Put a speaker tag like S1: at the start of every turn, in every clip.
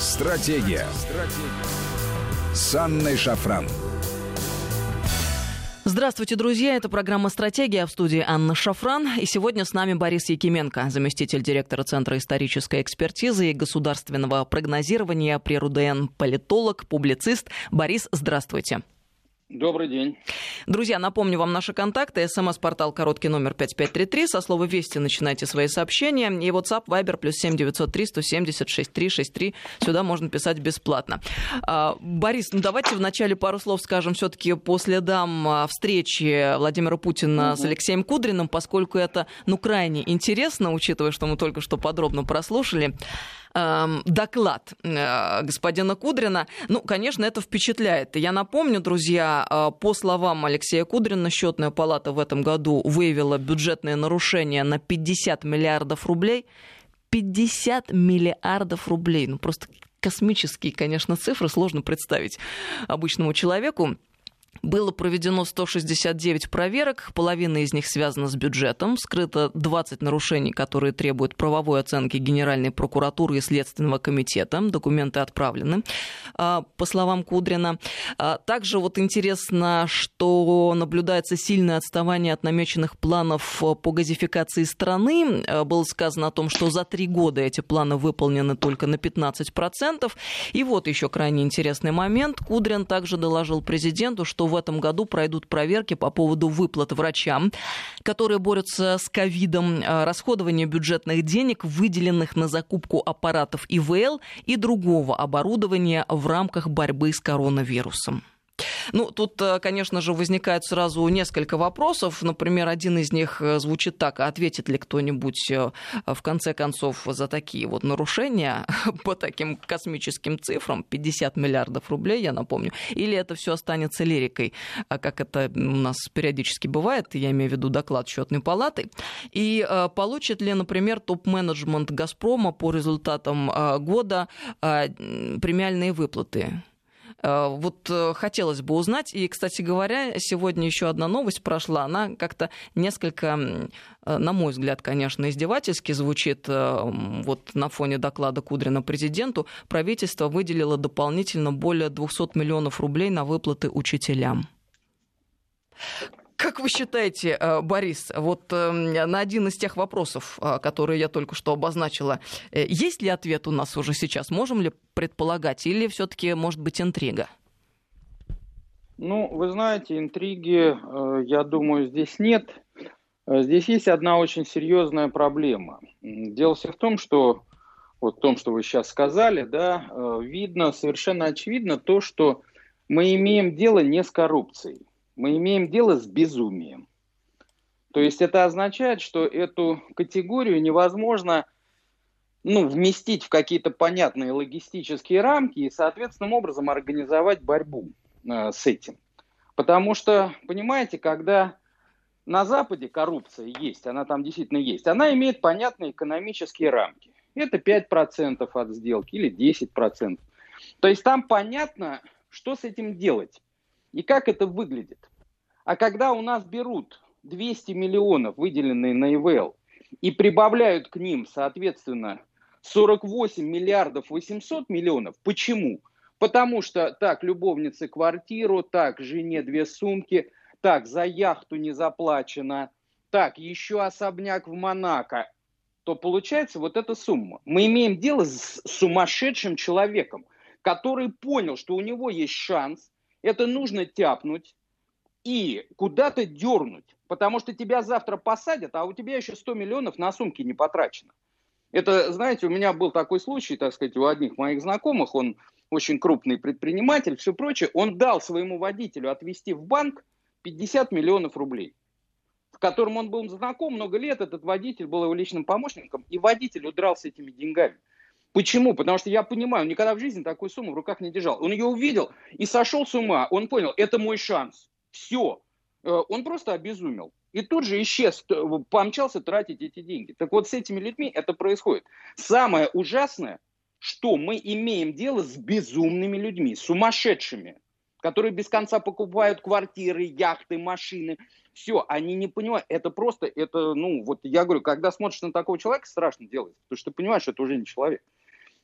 S1: Стратегия. Стратегия. С Анной Шафран.
S2: Здравствуйте, друзья. Это программа «Стратегия» в студии Анна Шафран. И сегодня с нами Борис Якименко, заместитель директора Центра исторической экспертизы и государственного прогнозирования при РУДН, политолог, публицист. Борис, здравствуйте.
S3: Добрый день.
S2: Друзья, напомню вам наши контакты. СМС-портал короткий номер 5533. Со слова «Вести» начинайте свои сообщения. И WhatsApp, Viber, плюс 7903 170 6363. Сюда можно писать бесплатно. А, Борис, ну давайте вначале пару слов скажем все-таки по следам а, встречи Владимира Путина угу. с Алексеем Кудриным, поскольку это, ну, крайне интересно, учитывая, что мы только что подробно прослушали доклад э, господина Кудрина. Ну, конечно, это впечатляет. Я напомню, друзья, э, по словам Алексея Кудрина, счетная палата в этом году выявила бюджетные нарушения на 50 миллиардов рублей. 50 миллиардов рублей. Ну, просто космические, конечно, цифры, сложно представить обычному человеку. Было проведено 169 проверок, половина из них связана с бюджетом. Скрыто 20 нарушений, которые требуют правовой оценки Генеральной прокуратуры и Следственного комитета. Документы отправлены, а, по словам Кудрина. А, также вот интересно, что наблюдается сильное отставание от намеченных планов по газификации страны. А, было сказано о том, что за три года эти планы выполнены только на 15%. И вот еще крайне интересный момент. Кудрин также доложил президенту, что в этом году пройдут проверки по поводу выплат врачам, которые борются с ковидом, э, расходование бюджетных денег, выделенных на закупку аппаратов ИВЛ и другого оборудования в рамках борьбы с коронавирусом. Ну, тут, э, конечно же, возникает сразу несколько вопросов. Например, один из них э, звучит так, а ответит ли кто-нибудь э, в конце концов за такие вот нарушения по таким космическим цифрам, 50 миллиардов рублей, я напомню, или это все останется лирикой, а как это у нас периодически бывает, я имею в виду доклад счетной палаты, и получит ли, например, топ-менеджмент «Газпрома» по результатам года премиальные выплаты? Э, вот э, хотелось бы узнать. И, кстати говоря, сегодня еще одна новость прошла. Она как-то несколько, э, на мой взгляд, конечно, издевательски звучит. Вот на фоне доклада Кудрина президенту правительство выделило дополнительно более 200 миллионов рублей на выплаты учителям. Как вы считаете, э, Борис, вот эм, на один из тех вопросов, э, которые я только что обозначила, э, есть ли ответ у нас уже сейчас? Можем ли предполагать? Или все-таки может быть интрига?
S3: Ну, вы знаете, интриги, я думаю, здесь нет. Здесь есть одна очень серьезная проблема. Дело все в том, что вот в том, что вы сейчас сказали, да, видно, совершенно очевидно то, что мы имеем дело не с коррупцией мы имеем дело с безумием. То есть это означает, что эту категорию невозможно ну, вместить в какие-то понятные логистические рамки и соответственным образом организовать борьбу э, с этим. Потому что, понимаете, когда на Западе коррупция есть, она там действительно есть, она имеет понятные экономические рамки. Это 5% от сделки или 10%. То есть там понятно, что с этим делать и как это выглядит. А когда у нас берут 200 миллионов, выделенные на ИВЛ, и прибавляют к ним, соответственно, 48 миллиардов 800 миллионов, почему? Потому что так, любовнице квартиру, так, жене две сумки, так, за яхту не заплачено, так, еще особняк в Монако, то получается вот эта сумма. Мы имеем дело с сумасшедшим человеком, который понял, что у него есть шанс, это нужно тяпнуть, и куда-то дернуть, потому что тебя завтра посадят, а у тебя еще 100 миллионов на сумки не потрачено. Это, знаете, у меня был такой случай, так сказать, у одних моих знакомых, он очень крупный предприниматель, все прочее, он дал своему водителю отвезти в банк 50 миллионов рублей, в котором он был знаком много лет, этот водитель был его личным помощником, и водитель удрал с этими деньгами. Почему? Потому что я понимаю, он никогда в жизни такую сумму в руках не держал. Он ее увидел и сошел с ума. Он понял, это мой шанс. Все. Э, он просто обезумел. И тут же исчез, помчался тратить эти деньги. Так вот с этими людьми это происходит. Самое ужасное, что мы имеем дело с безумными людьми, сумасшедшими, которые без конца покупают квартиры, яхты, машины. Все, они не понимают. Это просто, это, ну, вот я говорю, когда смотришь на такого человека, страшно делать. Потому что ты понимаешь, что это уже не человек.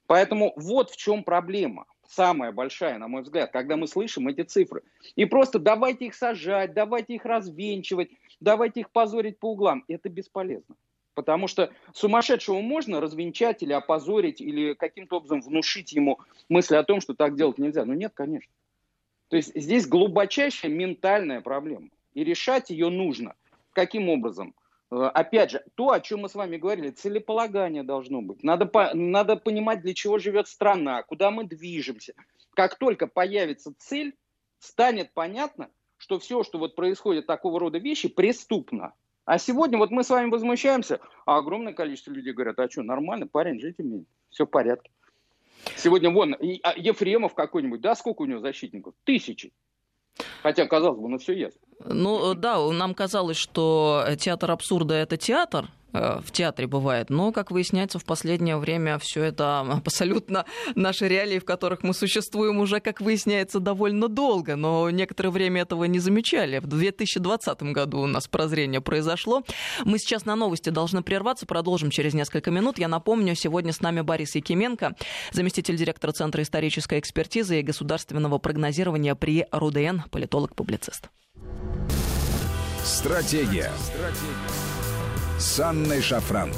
S3: Поэтому вот в чем проблема. Самая большая, на мой взгляд, когда мы слышим эти цифры. И просто давайте их сажать, давайте их развенчивать, давайте их позорить по углам. Это бесполезно. Потому что сумасшедшего можно развенчать или опозорить, или каким-то образом внушить ему мысль о том, что так делать нельзя. Но нет, конечно. То есть здесь глубочайшая ментальная проблема. И решать ее нужно. Каким образом? Э, опять же, то, о чем мы с вами говорили, целеполагание должно быть. Надо, надо понимать, для чего живет страна, куда мы движемся. Как только появится цель, станет понятно, что все, что вот происходит такого рода вещи, преступно. А сегодня вот мы с вами возмущаемся, а огромное количество людей говорят, а что, нормально, парень, жить имеет, все в порядке. Сегодня вон, а Ефремов какой-нибудь, да, сколько у него защитников? Тысячи. Хотя, казалось бы, ну все ясно.
S2: Ну да, нам казалось, что театр абсурда это театр, Э, в театре бывает. Но, как выясняется, в последнее время все это абсолютно наши реалии, в которых мы существуем уже, как выясняется, довольно долго. Но некоторое время этого не замечали. В 2020 году у нас прозрение произошло. Мы сейчас на новости должны прерваться, продолжим через несколько минут. Я напомню, сегодня с нами Борис Якименко, заместитель директора Центра исторической экспертизы и государственного прогнозирования при РУДН, политолог-публицист.
S1: Стратегия. Стратегия с Анной Шафран.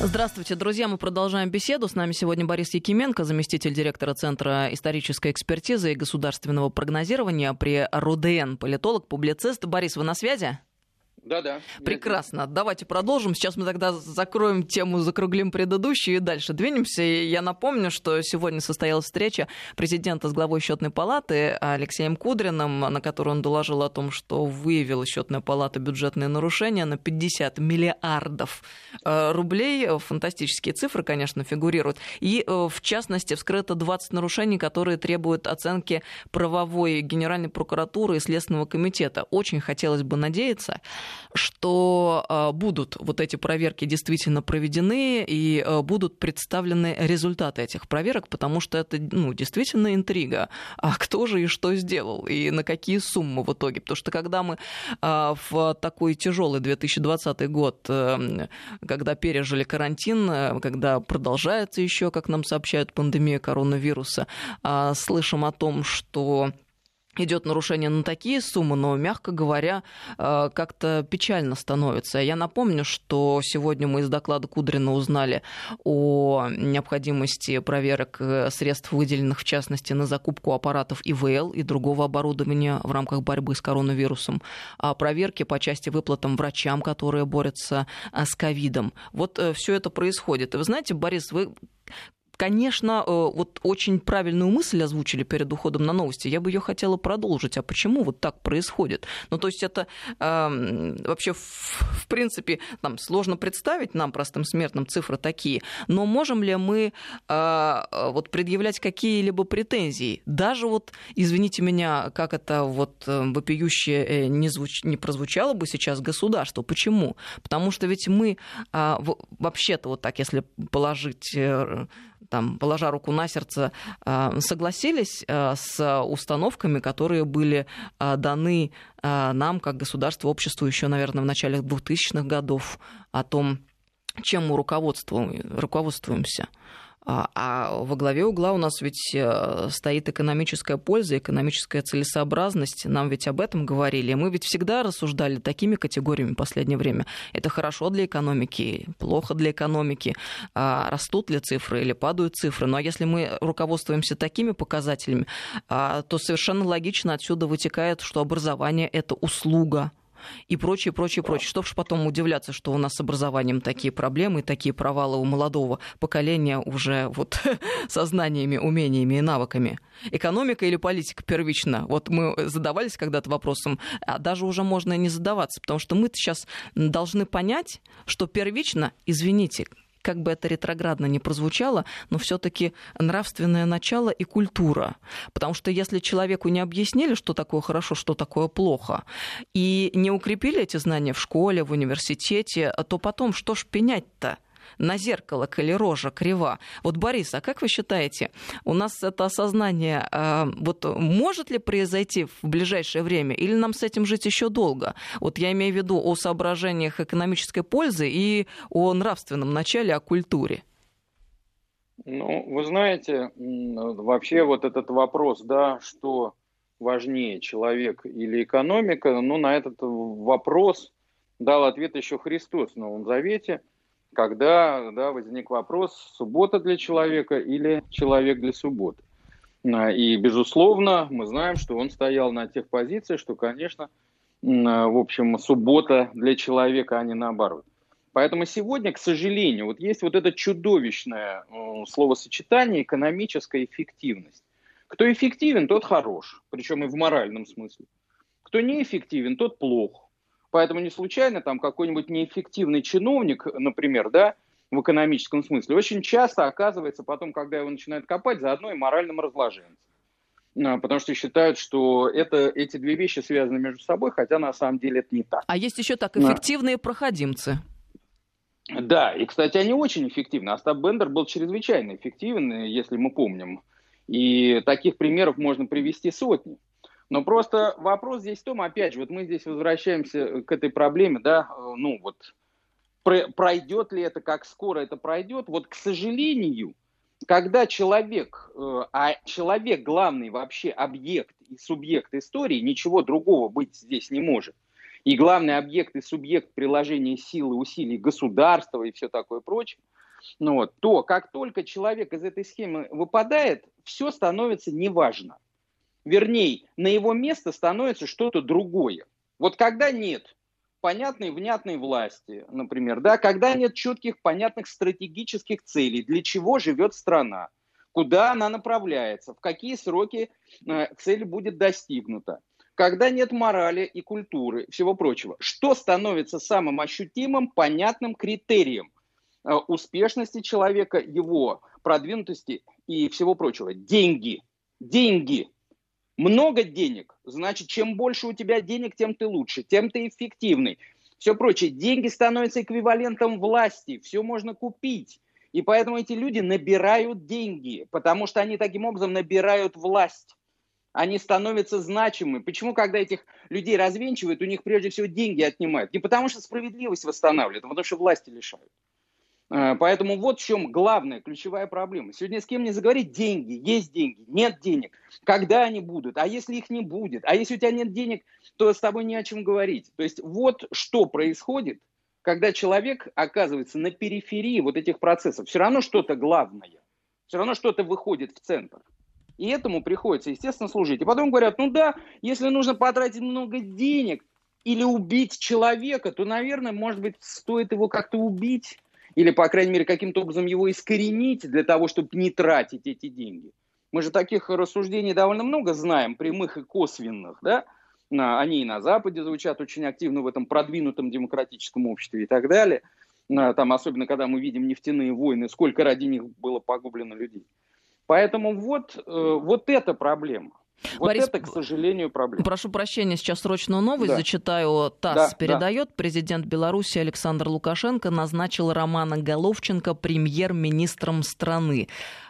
S2: Здравствуйте, друзья. Мы продолжаем беседу. С нами сегодня Борис Якименко, заместитель директора Центра исторической экспертизы и государственного прогнозирования при РУДН, политолог, публицист. Борис, вы на связи?
S3: Да, да.
S2: Прекрасно. Давайте продолжим. Сейчас мы тогда закроем тему, закруглим предыдущую и дальше двинемся. И я напомню, что сегодня состоялась встреча президента с главой счетной палаты Алексеем Кудриным, на которой он доложил о том, что выявила счетная палата бюджетные нарушения на 50 миллиардов э, рублей. Фантастические цифры, конечно, фигурируют. И, э, в частности, вскрыто 20 нарушений, которые требуют оценки правовой Генеральной прокуратуры и Следственного комитета. Очень хотелось бы надеяться, что а, будут вот эти проверки действительно проведены и а, будут представлены результаты этих проверок, потому что это ну, действительно интрига. А кто же и что сделал, и на какие суммы в итоге? Потому что когда мы а, в такой тяжелый 2020 год, э, когда пережили карантин, э, когда продолжается еще, как нам сообщают, пандемия коронавируса, слышим о том, что идет нарушение на такие суммы, но, мягко говоря, э, как-то печально становится. Я напомню, что сегодня мы из доклада Кудрина узнали о необходимости проверок э, средств, выделенных в частности на закупку аппаратов ИВЛ и другого оборудования в рамках борьбы с коронавирусом, о проверке по части выплатам врачам, которые борются э, с ковидом. Вот все это происходит. И вы знаете, Борис, вы конечно, э, вот очень правильную мысль озвучили перед уходом на новости. Я бы ее хотела продолжить. А почему вот так происходит? Ну, то есть это э, вообще, в, в принципе, там сложно представить нам, простым смертным, цифры такие. Но можем ли мы э, вот предъявлять какие-либо претензии? Даже вот, извините меня, как это вот э, вопиюще э, не, звуч... не прозвучало бы сейчас государство. Почему? Потому что ведь мы э, вообще-то вот так, если положить там, положа руку на сердце, а, согласились а, с установками, которые были а, даны нам, как государству, обществу еще, наверное, в начале 2000-х годов о том, чем мы руководствуемся. А, а во главе угла у нас ведь э, стоит экономическая польза, экономическая целесообразность. Нам ведь об этом говорили. Мы ведь всегда рассуждали такими категориями в последнее время. Это хорошо для экономики, плохо для экономики. А растут ли цифры или падают цифры. Ну а если мы руководствуемся такими показателями, то совершенно логично отсюда вытекает, что образование – это услуга и прочее, прочее, прочее. Что ж потом удивляться, что у нас с образованием такие проблемы, такие провалы у молодого поколения уже вот со знаниями, умениями и навыками. Экономика или политика первично? Вот мы задавались когда-то вопросом, а даже уже можно и не задаваться, потому что мы сейчас должны понять, что первично, извините, как бы это ретроградно не прозвучало, но все-таки нравственное начало и культура. Потому что если человеку не объяснили, что такое хорошо, что такое плохо, и не укрепили эти знания в школе, в университете, то потом что ж пенять-то? На зеркало, коли рожа крива. Вот, Борис, а как вы считаете, у нас это осознание э, вот может ли произойти в ближайшее время, или нам с этим жить еще долго? Вот я имею в виду о соображениях экономической пользы и о нравственном начале, о культуре.
S3: Ну, вы знаете, вообще вот этот вопрос, да, что важнее, человек или экономика, ну, на этот вопрос дал ответ еще Христос в Новом Завете, когда да, возник вопрос, суббота для человека или человек для субботы. А, и, безусловно, мы знаем, что он стоял на тех позициях, что, конечно, а, в общем, суббота для человека, а не наоборот. Поэтому сегодня, к сожалению, вот есть вот это чудовищное словосочетание экономическая эффективность. Кто эффективен, тот хорош, причем и в моральном смысле. Кто неэффективен, тот плох. Поэтому не случайно там какой-нибудь неэффективный чиновник, например, да, в экономическом смысле, очень часто оказывается потом, когда его начинают копать, заодно и моральным разложенцем. А, потому что считают, что это, эти две вещи связаны между собой, хотя на самом деле это не так.
S2: А есть еще так эффективные проходимцы.
S3: Да, и, кстати, они очень эффективны. Остап Бендер был чрезвычайно эффективен, если мы помним. И таких примеров можно привести сотни. Но просто вопрос здесь в том, опять же, вот мы здесь возвращаемся к этой проблеме, да, ну вот, пройдет ли это, как скоро это пройдет. Вот, к сожалению, когда человек, э, а человек главный вообще объект и субъект истории, ничего другого быть здесь не может, и главный объект и субъект приложения силы, усилий государства и все такое прочее, ну вот, то как только человек из этой схемы выпадает, все становится неважно. Вернее, на его место становится что-то другое. Вот когда нет понятной, внятной власти, например, да, когда нет четких, понятных стратегических целей, для чего живет страна, куда она направляется, в какие сроки э, цель будет достигнута, когда нет морали и культуры, всего прочего. Что становится самым ощутимым, понятным критерием э, успешности человека, его продвинутости и всего прочего? Деньги. Деньги. Много денег. Значит, чем больше у тебя денег, тем ты лучше, тем ты эффективный. Все прочее. Деньги становятся эквивалентом власти. Все можно купить. И поэтому эти люди набирают деньги, потому что они таким образом набирают власть они становятся значимы. Почему, когда этих людей развенчивают, у них прежде всего деньги отнимают? Не потому что справедливость восстанавливают, а потому что власти лишают. А, поэтому вот в чем главная, ключевая проблема. Сегодня с кем не заговорить, деньги, есть деньги, нет денег. Когда они будут? А если их не будет? А если у тебя нет денег, то с тобой не о чем говорить. То есть вот что происходит, когда человек оказывается на периферии вот этих процессов. Все равно что-то главное, все равно что-то выходит в центр. И этому приходится, естественно, служить. И потом говорят, ну да, если нужно потратить много денег или убить человека, то, наверное, может быть, стоит его как-то убить или, по крайней мере, каким-то образом его искоренить для того, чтобы не тратить эти деньги. Мы же таких рассуждений довольно много знаем, прямых и косвенных, да? Они и на Западе звучат очень активно в этом продвинутом демократическом обществе и так далее. Там, особенно, когда мы видим нефтяные войны, сколько ради них было погублено людей. Поэтому вот, э, вот эта проблема. Вот Борис, это, к сожалению, проблема.
S2: Прошу прощения, сейчас срочную новость да. зачитаю. ТАСС да, передает. Да. Президент Беларуси Александр Лукашенко назначил Романа Головченко премьер-министром страны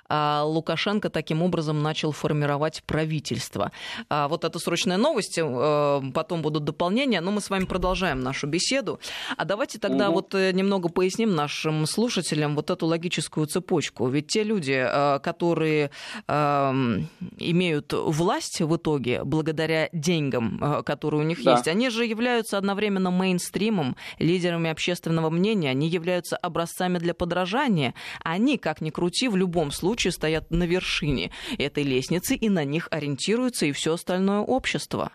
S2: Лукашенко таким образом начал формировать правительство. А вот это срочная новость, э, потом будут дополнения, но мы с вами продолжаем нашу беседу. А давайте тогда угу. вот э, немного поясним нашим слушателям вот эту логическую цепочку. Ведь те люди, э, которые эм, имеют власть в итоге благодаря деньгам, которые у них да. есть, они же являются одновременно мейнстримом, лидерами общественного мнения, они являются образцами для подражания. Они, как ни крути, в любом случае случае стоят на вершине этой лестницы, и на них ориентируется и все остальное общество.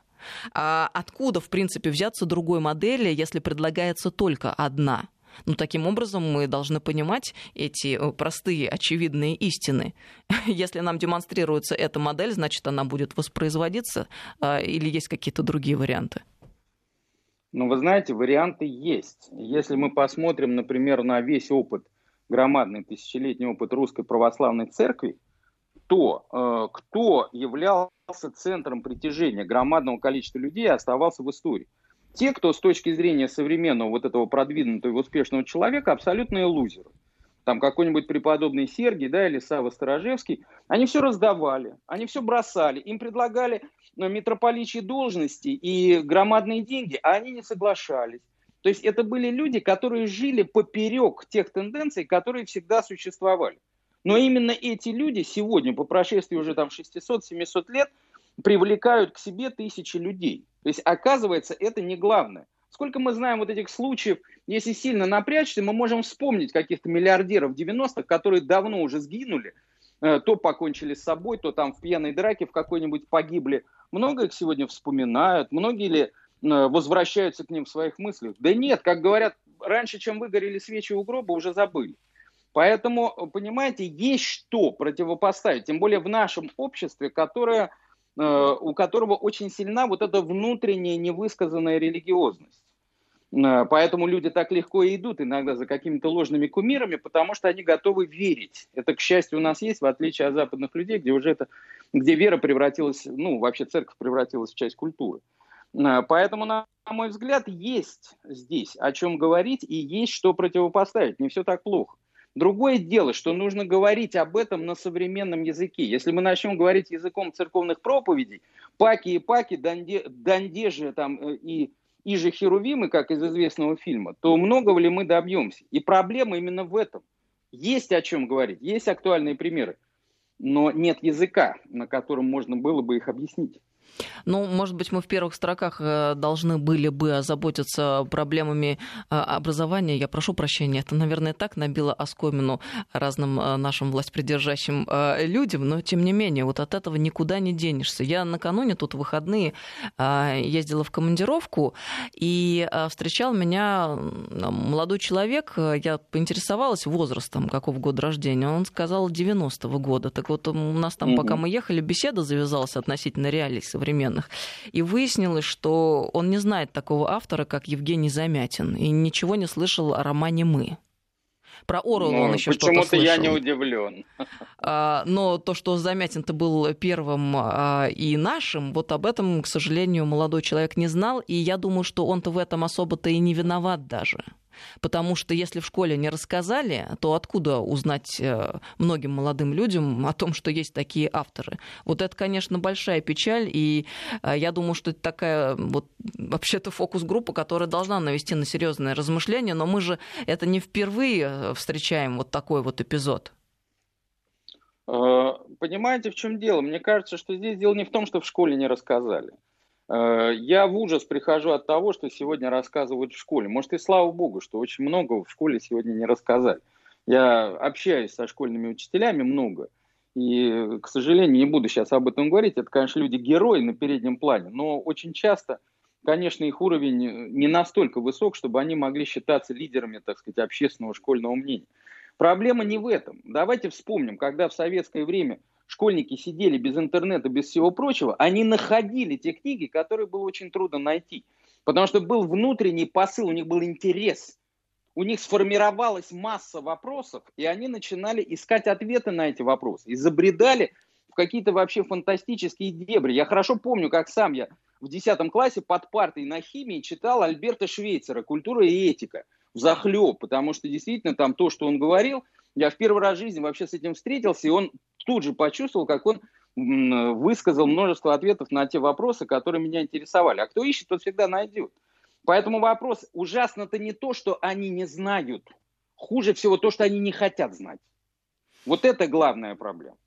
S2: А откуда, в принципе, взяться другой модели, если предлагается только одна? Ну, таким образом, мы должны понимать эти э, простые, очевидные истины. Если нам демонстрируется эта модель, значит, она будет воспроизводиться а, или есть какие-то другие варианты?
S3: Ну, вы знаете, варианты есть. Если мы посмотрим, например, на весь опыт громадный тысячелетний опыт русской православной церкви, то э, кто являлся центром притяжения громадного количества людей оставался в истории. Те, кто с точки зрения современного вот этого продвинутого и успешного человека абсолютные лузеры. Там какой-нибудь преподобный Сергий, да, или Сава Сторожевский, они все раздавали, они все бросали, им предлагали ну, митрополичьи должности и громадные деньги, а они не соглашались. То есть это были люди, которые жили поперек тех тенденций, которые всегда существовали. Но именно эти люди сегодня, по прошествии уже там 600-700 лет, привлекают к себе тысячи людей. То есть, оказывается, это не главное. Сколько мы знаем вот этих случаев, если сильно напрячься, мы можем вспомнить каких-то миллиардеров 90-х, которые давно уже сгинули, э, то покончили с собой, то там в пьяной драке в какой-нибудь погибли. Много их сегодня вспоминают, многие ли возвращаются к ним в своих мыслях? Да нет, как говорят, раньше, чем выгорели свечи у гроба, уже забыли. Поэтому, понимаете, есть что противопоставить, тем более в нашем обществе, которое Э, у которого очень сильна вот эта внутренняя невысказанная религиозность. Э, поэтому люди так легко и идут иногда за какими-то ложными кумирами, потому что они готовы верить. Это, к счастью, у нас есть, в отличие от западных людей, где уже это, где вера превратилась, ну, вообще церковь превратилась в часть культуры. Э, поэтому, на мой взгляд, есть здесь о чем говорить и есть что противопоставить. Не все так плохо. Другое дело, что нужно говорить об этом на современном языке. Если мы начнем говорить языком церковных проповедей, паки и паки, данде, дандежи там, э, и, и же херувимы, как из известного фильма, то многого ли мы добьемся? И проблема именно в этом. Есть о чем говорить, есть актуальные примеры, но нет языка, на котором можно было бы их объяснить.
S2: Ну, может быть, мы в первых строках э, должны были бы озаботиться проблемами э, образования. Я прошу прощения, это, наверное, так набило оскомину разным э, нашим властьпридержащим людям, но, тем не менее, вот от этого никуда не денешься. Я накануне тут выходные ездила в командировку, и встречал меня молодой человек, я поинтересовалась возрастом, какого года рождения, он сказал 90-го года. Так вот, у нас там, пока мы ехали, беседа завязалась относительно реалий современных. И выяснилось, что он не знает такого автора, как Евгений Замятин, и ничего не слышал о романе «Мы». Про Оруэлла ну, он еще что-то
S3: слышал. Почему-то я не удивлен.
S2: А, но то, что Замятин-то был первым а, и нашим, вот об этом, к сожалению, молодой человек не знал, и я думаю, что он-то в этом особо-то и не виноват даже. Потому что если в школе не рассказали, то откуда узнать э, многим молодым людям о том, что есть такие авторы? Вот это, конечно, большая печаль, и э, я думаю, что это такая вот вообще-то фокус-группа, которая должна навести на серьезное размышление, но мы же это не впервые э, встречаем вот такой вот эпизод.
S3: Понимаете, в чем дело? Мне кажется, что здесь дело не в том, что в школе не рассказали. Э, я в ужас прихожу от того, что сегодня рассказывают в школе. Может, и слава богу, что очень много в школе сегодня не рассказали. Я общаюсь со школьными учителями много. И, к сожалению, не буду сейчас об этом говорить. Это, конечно, люди-герои на переднем плане. Но очень часто, конечно, их уровень не настолько высок, чтобы они могли считаться лидерами, так сказать, общественного школьного мнения. Проблема не в этом. Давайте вспомним, когда в советское время школьники сидели без интернета, без всего прочего, они находили те книги, которые было очень трудно найти. Потому что был внутренний посыл, у них был интерес. У них сформировалась масса вопросов, и они начинали искать ответы на эти вопросы. И в какие-то вообще фантастические дебри. Я хорошо помню, как сам я в 10 классе под партой на химии читал Альберта Швейцера «Культура и этика» в захлеб, потому что действительно там то, что он говорил, я в первый раз в жизни вообще с этим встретился, и он тут же почувствовал, как он высказал множество ответов на те вопросы, которые меня интересовали. А кто ищет, тот всегда найдет. Поэтому вопрос, ужасно-то не то, что они не знают. Хуже всего то, что они не хотят знать. Вот это главная проблема.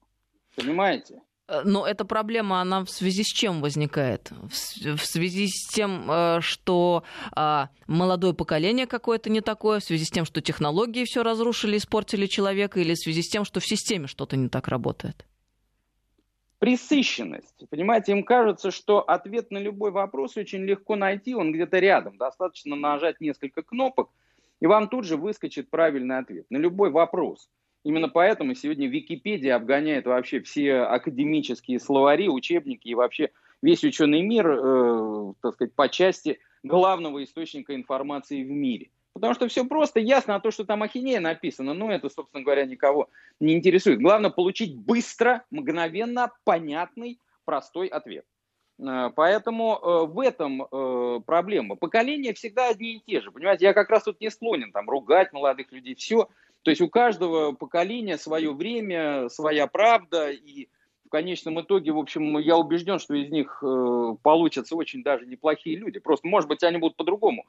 S3: Понимаете?
S2: Э, но эта проблема, она в связи с чем возникает? В связи с тем, э, что а, молодое поколение какое-то не такое, в связи с тем, что технологии все разрушили, испортили человека, или в связи с тем, что в системе что-то не так работает?
S3: Присыщенность. Понимаете, им кажется, что ответ на любой вопрос очень легко найти, он где-то рядом. Достаточно нажать несколько кнопок, и вам тут же выскочит правильный ответ на любой вопрос. Именно поэтому сегодня Википедия обгоняет вообще все академические словари, учебники и вообще весь ученый мир, э, так сказать, по части главного источника информации в мире. Потому что все просто, ясно, а то, что там ахинея написано, ну, это, собственно говоря, никого не интересует. Главное получить быстро, мгновенно, понятный, простой ответ. Э, поэтому э, в этом э, проблема. Поколения всегда одни и те же. Понимаете, я как раз тут не склонен там ругать молодых людей. Все то есть у каждого поколения свое время, своя правда, и в конечном итоге, в общем, я убежден, что из них э, получатся очень даже неплохие люди. Просто, может быть, они будут по-другому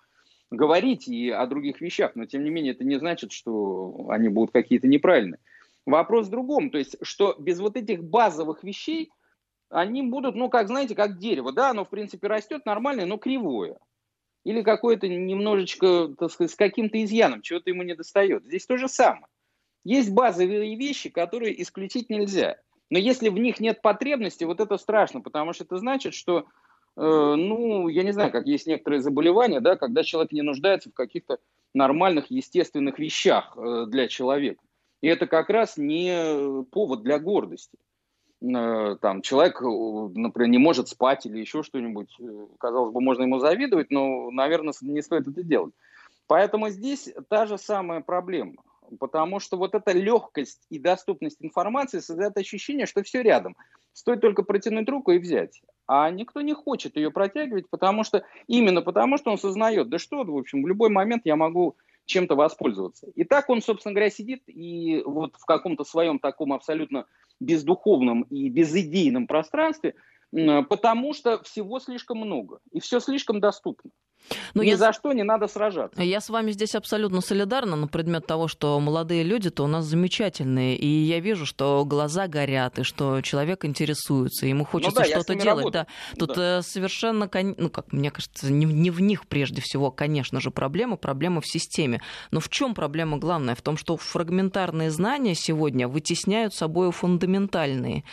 S3: говорить и о других вещах, но тем не менее это не значит, что они будут какие-то неправильные. Вопрос в другом, то есть, что без вот этих базовых вещей они будут, ну, как, знаете, как дерево, да, оно, в принципе, растет нормально, но кривое. Или какое-то немножечко, так сказать, с каким-то изъяном, чего-то ему не достает. Здесь то же самое. Есть базовые вещи, которые исключить нельзя. Но если в них нет потребности, вот это страшно, потому что это значит, что, э, ну, я не знаю, как есть некоторые заболевания, да, когда человек не нуждается в каких-то нормальных, естественных вещах э, для человека. И это как раз не повод для гордости. Э, там человек, например, не может спать или еще что-нибудь, э, казалось бы, можно ему завидовать, но, наверное, не стоит это делать. Поэтому здесь та же самая проблема. Потому что вот эта легкость и доступность информации создает ощущение, что все рядом. Стоит только протянуть руку и взять. А никто не хочет ее протягивать, потому что именно потому, что он сознает, да что, в общем, в любой момент я могу чем-то воспользоваться. И так он, собственно говоря, сидит и вот в каком-то своем таком абсолютно бездуховном и безидейном пространстве, потому что всего слишком много и все слишком доступно. Но Ни я... за что не надо сражаться.
S2: Я с вами здесь абсолютно солидарна на предмет того, что молодые люди-то у нас замечательные. И я вижу, что глаза горят, и что человек интересуется, ему ну хочется ну да, что-то делать. Да. Тут да. Э, совершенно, ну как мне кажется, не, не в них прежде всего, конечно же, проблема, проблема в системе. Но в чем проблема главная? В том, что фрагментарные знания сегодня вытесняют собой фундаментальные.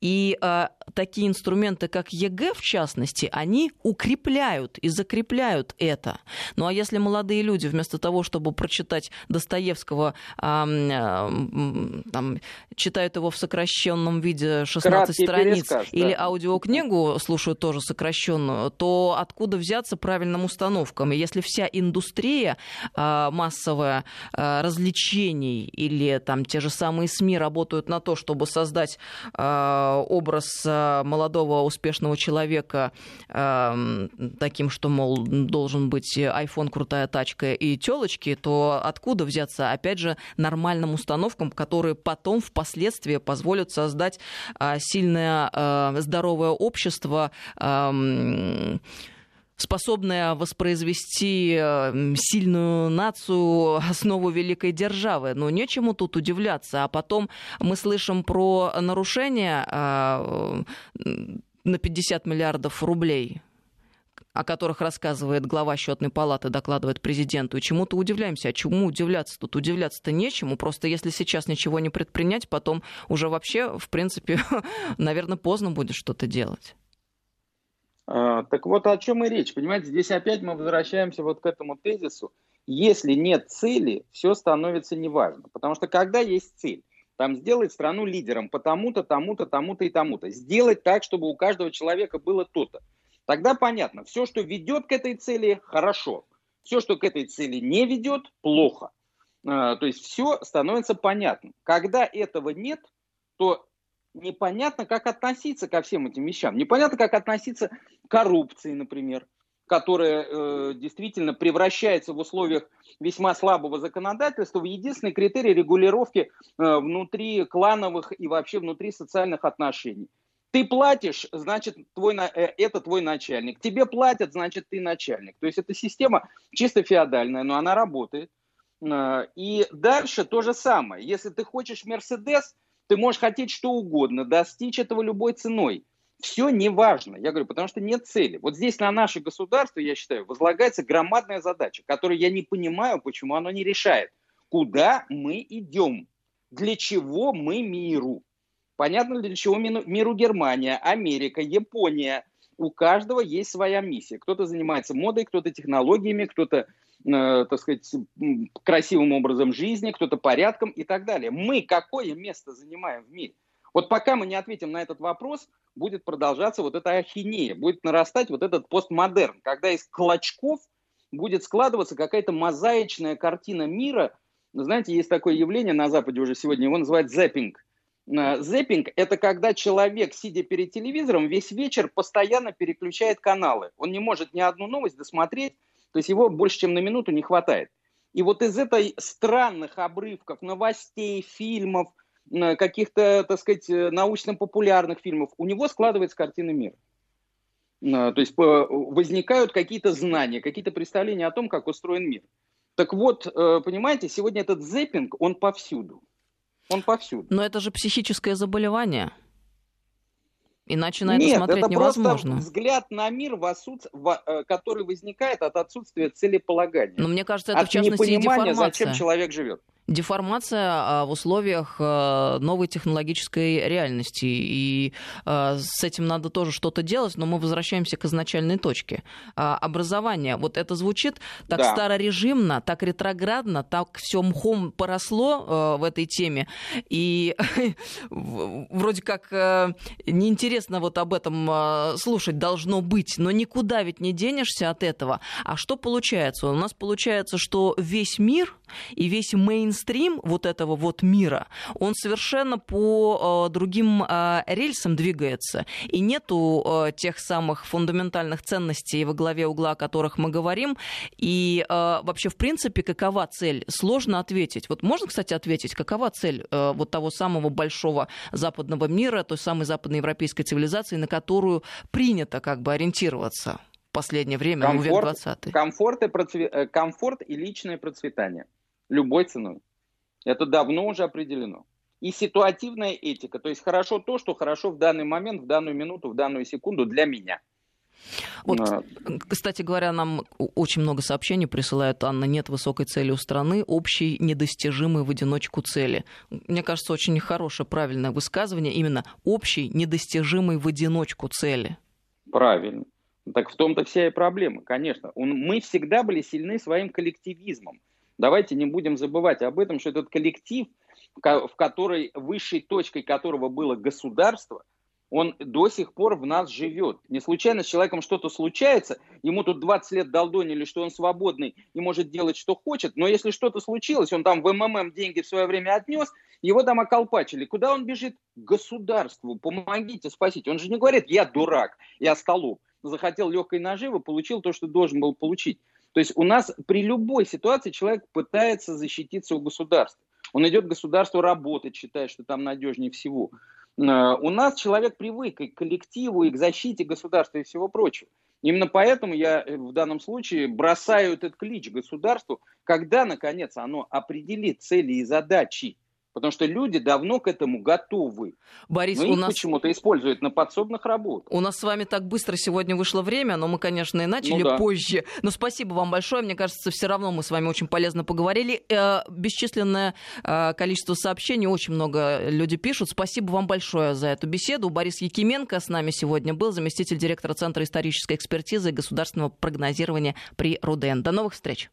S2: И а, такие инструменты, как ЕГЭ, в частности, они укрепляют и закрепляют это. Ну а если молодые люди вместо того, чтобы прочитать Достоевского, там, читают его в сокращенном виде 16 Краткий страниц пересказ, или да. аудиокнигу слушают тоже сокращенную, то откуда взяться правильным установкам? И если вся индустрия э, массовая э, развлечений или там те же самые СМИ работают на то, чтобы создать э, образ молодого успешного человека таким, что, мол, должен быть iPhone, крутая тачка и телочки, то откуда взяться, опять же, нормальным установкам, которые потом, впоследствии позволят создать э, сильное, э, здоровое общество, способная воспроизвести сильную нацию, основу великой державы. Но нечему тут удивляться. А потом мы слышим про нарушения на 50 миллиардов рублей о которых рассказывает глава счетной палаты, докладывает президенту, и чему-то удивляемся. А чему удивляться? Тут удивляться-то нечему. Просто если сейчас ничего не предпринять, потом уже вообще, в принципе, наверное, поздно будет что-то делать.
S3: А, так вот о чем и речь. Понимаете, здесь опять мы возвращаемся вот к этому тезису. Если нет цели, все становится неважно. Потому что когда есть цель, там сделать страну лидером по тому-то, тому-то, тому-то и тому-то. Сделать так, чтобы у каждого человека было то-то. Тогда понятно, все, что ведет к этой цели, хорошо. Все, что к этой цели не ведет, плохо. А, то есть все становится понятным. Когда этого нет, то непонятно, как относиться ко всем этим вещам. Непонятно, как относиться к коррупции, например, которая э, действительно превращается в условиях весьма слабого законодательства в единственный критерий регулировки э, внутри клановых и вообще внутри социальных отношений. Ты платишь, значит, твой, э, это твой начальник. Тебе платят, значит, ты начальник. То есть эта система чисто феодальная, но она работает. Э, и дальше то же самое. Если ты хочешь Мерседес, ты можешь хотеть что угодно, достичь этого любой ценой. Все не важно. Я говорю, потому что нет цели. Вот здесь на наше государство, я считаю, возлагается громадная задача, которую я не понимаю, почему оно не решает. Куда мы идем? Для чего мы миру? Понятно, для чего миру Германия, Америка, Япония. У каждого есть своя миссия. Кто-то занимается модой, кто-то технологиями, кто-то Э, так сказать, красивым образом жизни, кто-то порядком и так далее. Мы какое место занимаем в мире? Вот пока мы не ответим на этот вопрос, будет продолжаться вот эта ахинея, будет нарастать вот этот постмодерн, когда из клочков будет складываться какая-то мозаичная картина мира. Знаете, есть такое явление на Западе уже сегодня, его называют зэппинг. Э, зэппинг – это когда человек, сидя перед телевизором, весь вечер постоянно переключает каналы. Он не может ни одну новость досмотреть, то есть его больше, чем на минуту не хватает. И вот из этой странных обрывков новостей, фильмов, каких-то, так сказать, э, научно-популярных фильмов, у него складывается картина мира. То есть возникают какие-то знания, какие-то представления о том, как устроен мир. Так вот, э, понимаете, сегодня этот зеппинг, он повсюду. Он повсюду.
S2: Но это же психическое заболевание. Иначе на это
S3: Нет,
S2: смотреть
S3: это
S2: невозможно.
S3: просто взгляд на мир, в отсутств... в... э, который возникает от отсутствия целеполагания.
S2: Но мне кажется, это
S3: от
S2: в частности и деформация.
S3: зачем человек живет.
S2: Деформация а, в условиях а, новой технологической реальности. И а, с этим надо тоже что-то делать, но мы возвращаемся к изначальной точке. Образование. Вот это звучит так
S3: Да.
S2: старорежимно, так ретроградно, так все мхом поросло в этой теме. И вроде как неинтересно вот об этом слушать должно быть, но никуда ведь не денешься от этого. А что получается? У нас получается, что весь мир и весь мейнстрим вот этого вот мира, он совершенно по э, другим э, рельсам двигается. И нету э, тех самых фундаментальных ценностей во главе угла, о которых мы говорим. И вообще, в принципе, какова цель? Сложно ответить. Вот можно, кстати, ответить, какова цель вот того самого большого западного мира, той самой западноевропейской цивилизации, на которую принято как бы ориентироваться в последнее время, ну, век
S3: Комфорт,
S2: 20
S3: комфорт, и процве- комфорт и личное процветание. Любой ценой. Это давно уже определено. И ситуативная этика. То есть хорошо то, что хорошо в данный момент, в данную минуту, в данную секунду для меня.
S2: Вот,
S3: А,
S2: Кстати говоря, нам очень много сообщений присылают, Анна, нет высокой цели у страны, общей недостижимой в одиночку цели. Мне кажется, очень хорошее, правильное высказывание, именно общей недостижимой в одиночку цели.
S3: Правильно. Так в том-то вся и проблема, конечно. Он- Мы всегда были сильны своим коллективизмом. Давайте не будем забывать об этом, что этот коллектив, в ко- в который высшей точкой которого было государство, он до сих пор в нас живет. Не случайно с человеком что-то случается, ему тут 20 лет долдонили, что он свободный и может делать, что хочет, но если что-то случилось, он там в МММ деньги в свое время отнес, его там околпачили. Куда он бежит? К государству. Помогите, спасите. Он же не говорит, я дурак, я столоп. Захотел легкой наживы, получил то, что должен был получить. То есть у нас при любой ситуации человек пытается защититься у государства. Он идет к государству работать, считая, что там надежнее всего. Э, У нас человек привык и к коллективу, и к защите государства и всего прочего. Именно поэтому я э, в данном случае бросаю этот клич государству, когда, наконец, оно определит цели и задачи. Потому что люди давно к этому готовы.
S2: Борис,
S3: Но
S2: у
S3: их
S2: нас...
S3: почему-то используют на подсобных работах.
S2: У нас с вами так быстро сегодня вышло время, но мы, конечно, и начали
S3: Ну да.
S2: позже. Но спасибо вам большое. Мне кажется, все равно мы с вами очень полезно поговорили. Э, бесчисленное э, количество сообщений, очень много люди пишут. Спасибо вам большое за эту беседу. Борис Якименко с нами сегодня был, заместитель директора Центра исторической экспертизы и государственного прогнозирования при РУДН. До новых встреч.